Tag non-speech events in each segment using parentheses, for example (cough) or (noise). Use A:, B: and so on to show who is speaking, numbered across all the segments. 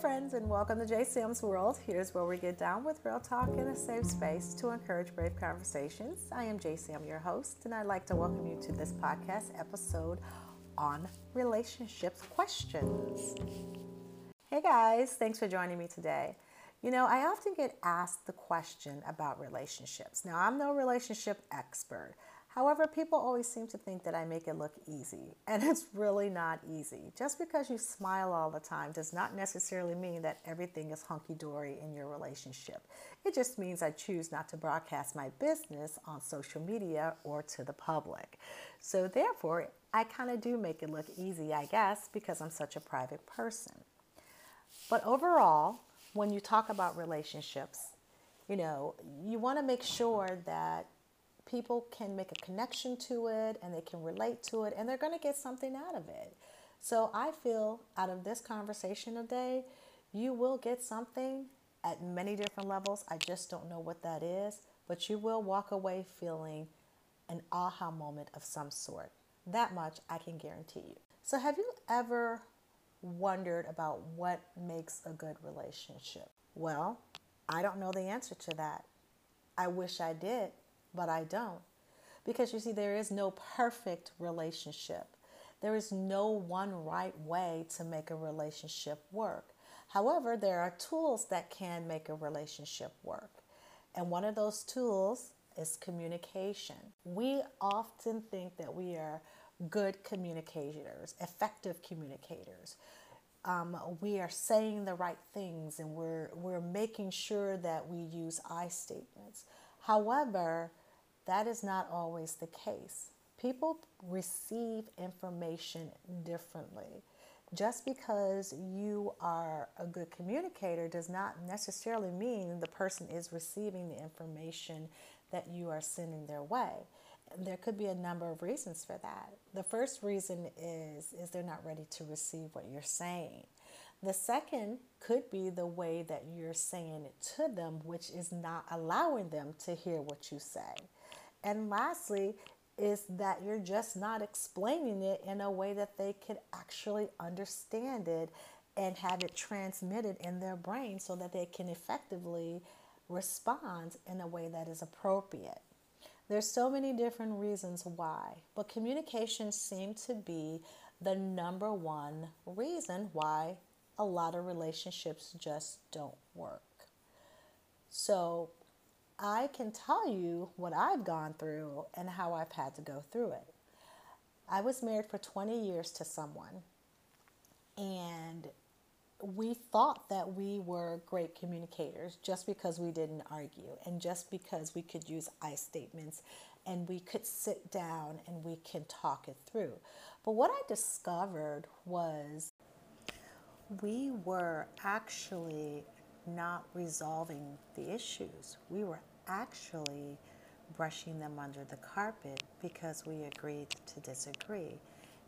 A: friends, and welcome to J. Sam's World. Here's where we get down with real talk in a safe space to encourage brave conversations. I am J. Sam, your host, and I'd like to welcome you to this podcast episode on relationships questions. Hey guys, thanks for joining me today. You know, I often get asked the question about relationships. Now, I'm no relationship expert. However, people always seem to think that I make it look easy, (laughs) and it's really not easy. Just because you smile all the time does not necessarily mean that everything is hunky dory in your relationship. It just means I choose not to broadcast my business on social media or to the public. So, therefore, I kind of do make it look easy, I guess, because I'm such a private person. But overall, when you talk about relationships, you know, you want to make sure that people can make a connection to it and they can relate to it and they're going to get something out of it. So I feel out of this conversation today, you will get something at many different levels. I just don't know what that is, but you will walk away feeling an aha moment of some sort. That much I can guarantee you. So, have you ever wondered about what makes a good relationship? Well, I don't know the answer to that. I wish I did, but I don't. Because you see, there is no perfect relationship. There is no one right way to make a relationship work. However, there are tools that can make a relationship work. And one of those tools is communication. We often think that we are good communicators, effective communicators. Um, we are saying the right things and we're, we're making sure that we use I statements. However, that is not always the case. People receive information differently. Just because you are a good communicator does not necessarily mean the person is receiving the information that you are sending their way. There could be a number of reasons for that. The first reason is is they're not ready to receive what you're saying. The second could be the way that you're saying it to them, which is not allowing them to hear what you say. And lastly, is that you're just not explaining it in a way that they could actually understand it and have it transmitted in their brain so that they can effectively respond in a way that is appropriate. There's so many different reasons why, but communication seems to be the number one reason why a lot of relationships just don't work. So, I can tell you what I've gone through and how I've had to go through it. I was married for 20 years to someone, and we thought that we were great communicators just because we didn't argue and just because we could use I statements and we could sit down and we can talk it through. But what I discovered was we were actually not resolving the issues. We were actually brushing them under the carpet because we agreed to disagree.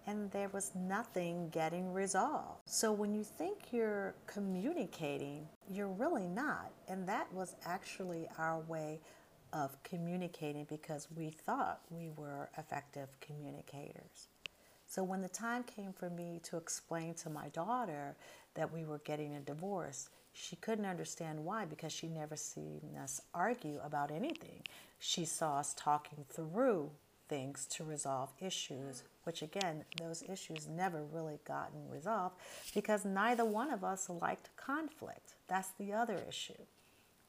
A: And there was nothing getting resolved. So when you think you're communicating, you're really not. And that was actually our way of communicating because we thought we were effective communicators. So when the time came for me to explain to my daughter that we were getting a divorce, she couldn't understand why because she never seen us argue about anything. She saw us talking through things to resolve issues, which again, those issues never really gotten resolved because neither one of us liked conflict. That's the other issue.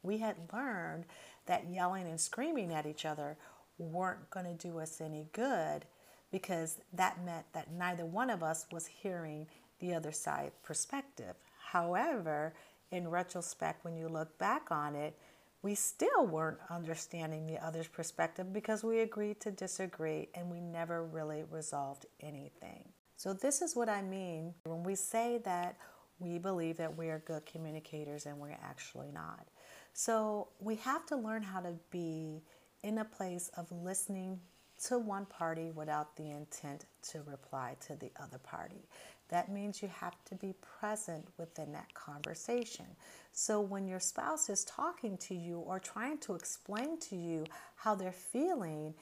A: We had learned that yelling and screaming at each other weren't going to do us any good because that meant that neither one of us was hearing the other side perspective. However, in retrospect, when you look back on it, we still weren't understanding the other's perspective because we agreed to disagree and we never really resolved anything. So, this is what I mean when we say that we believe that we are good communicators and we're actually not. So, we have to learn how to be in a place of listening to one party without the intent to reply to the other party. That means you have to be present within that conversation. So when your spouse is talking to you or trying to explain to you how they're feeling,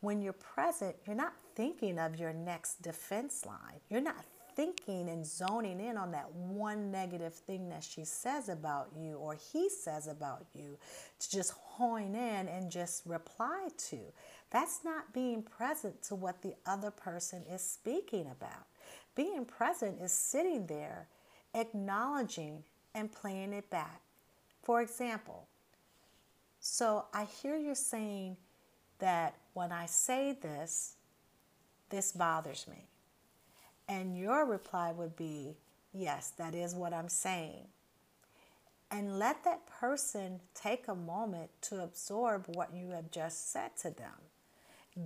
A: when you're present, you're not thinking of your next defense line. You're not thinking and zoning in on that one negative thing that she says about you or he says about you to just hone in and just reply to. That's not being present to what the other person is speaking about. Being present is sitting there, acknowledging, and playing it back. For example, so I hear you saying that when I say this, this bothers me. And your reply would be, Yes, that is what I'm saying. And let that person take a moment to absorb what you have just said to them.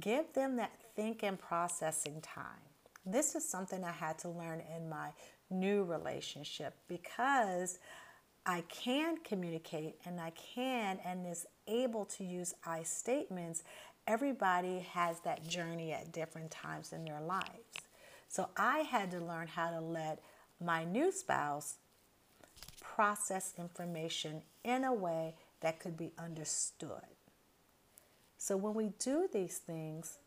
A: Give them that think and processing time. This is something I had to learn in my new relationship because I can communicate and I can and is able to use I statements. Everybody has that journey at different times in their lives. So I had to learn how to let my new spouse process information in a way that could be understood. So when we do these things,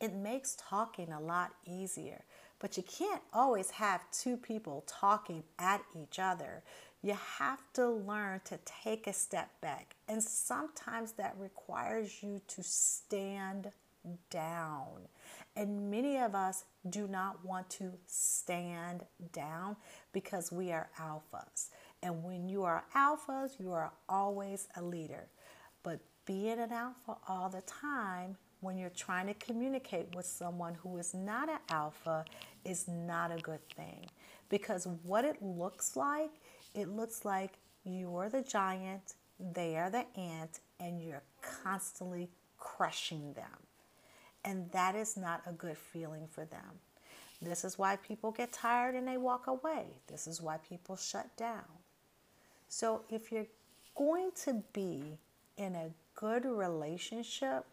A: it makes talking a lot easier. But you can't always have two people talking at each other. You have to learn to take a step back. And sometimes that requires you to stand down. And many of us do not want to stand down because we are alphas. And when you are alphas, you are always a leader. But being an alpha all the time when you're trying to communicate with someone who is not an alpha is not a good thing. Because what it looks like, it looks like you're the giant, they are the ant, and you're constantly crushing them. And that is not a good feeling for them. This is why people get tired and they walk away. This is why people shut down. So if you're going to be in a good relationship,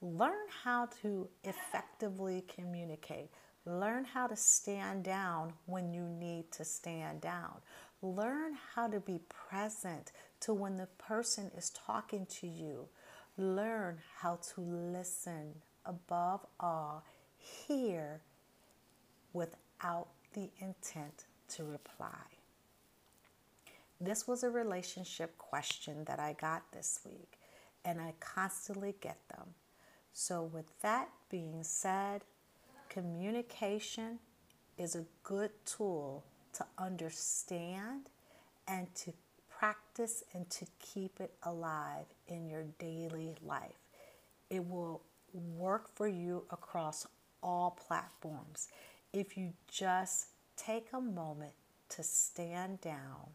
A: learn how to effectively communicate. Learn how to stand down when you need to stand down. Learn how to be present to when the person is talking to you. Learn how to listen above all, hear without the intent to reply. This was a relationship question that I got this week, and I constantly get them. So, with that being said, communication is a good tool to understand and to practice and to keep it alive in your daily life. It will work for you across all platforms if you just take a moment to stand down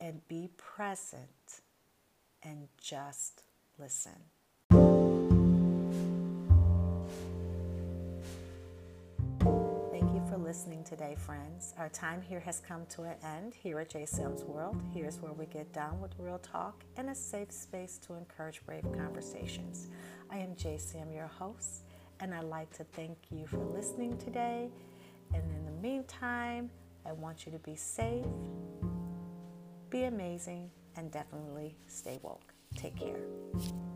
A: and be present and just listen. Thank you for listening today, friends. Our time here has come to an end here at J. Sims World. Here's where we get down with real talk and a safe space to encourage brave conversations. I am J. Sim, your host, and I'd like to thank you for listening today. And in the meantime, I want you to be safe, be amazing, and definitely stay woke. Take care.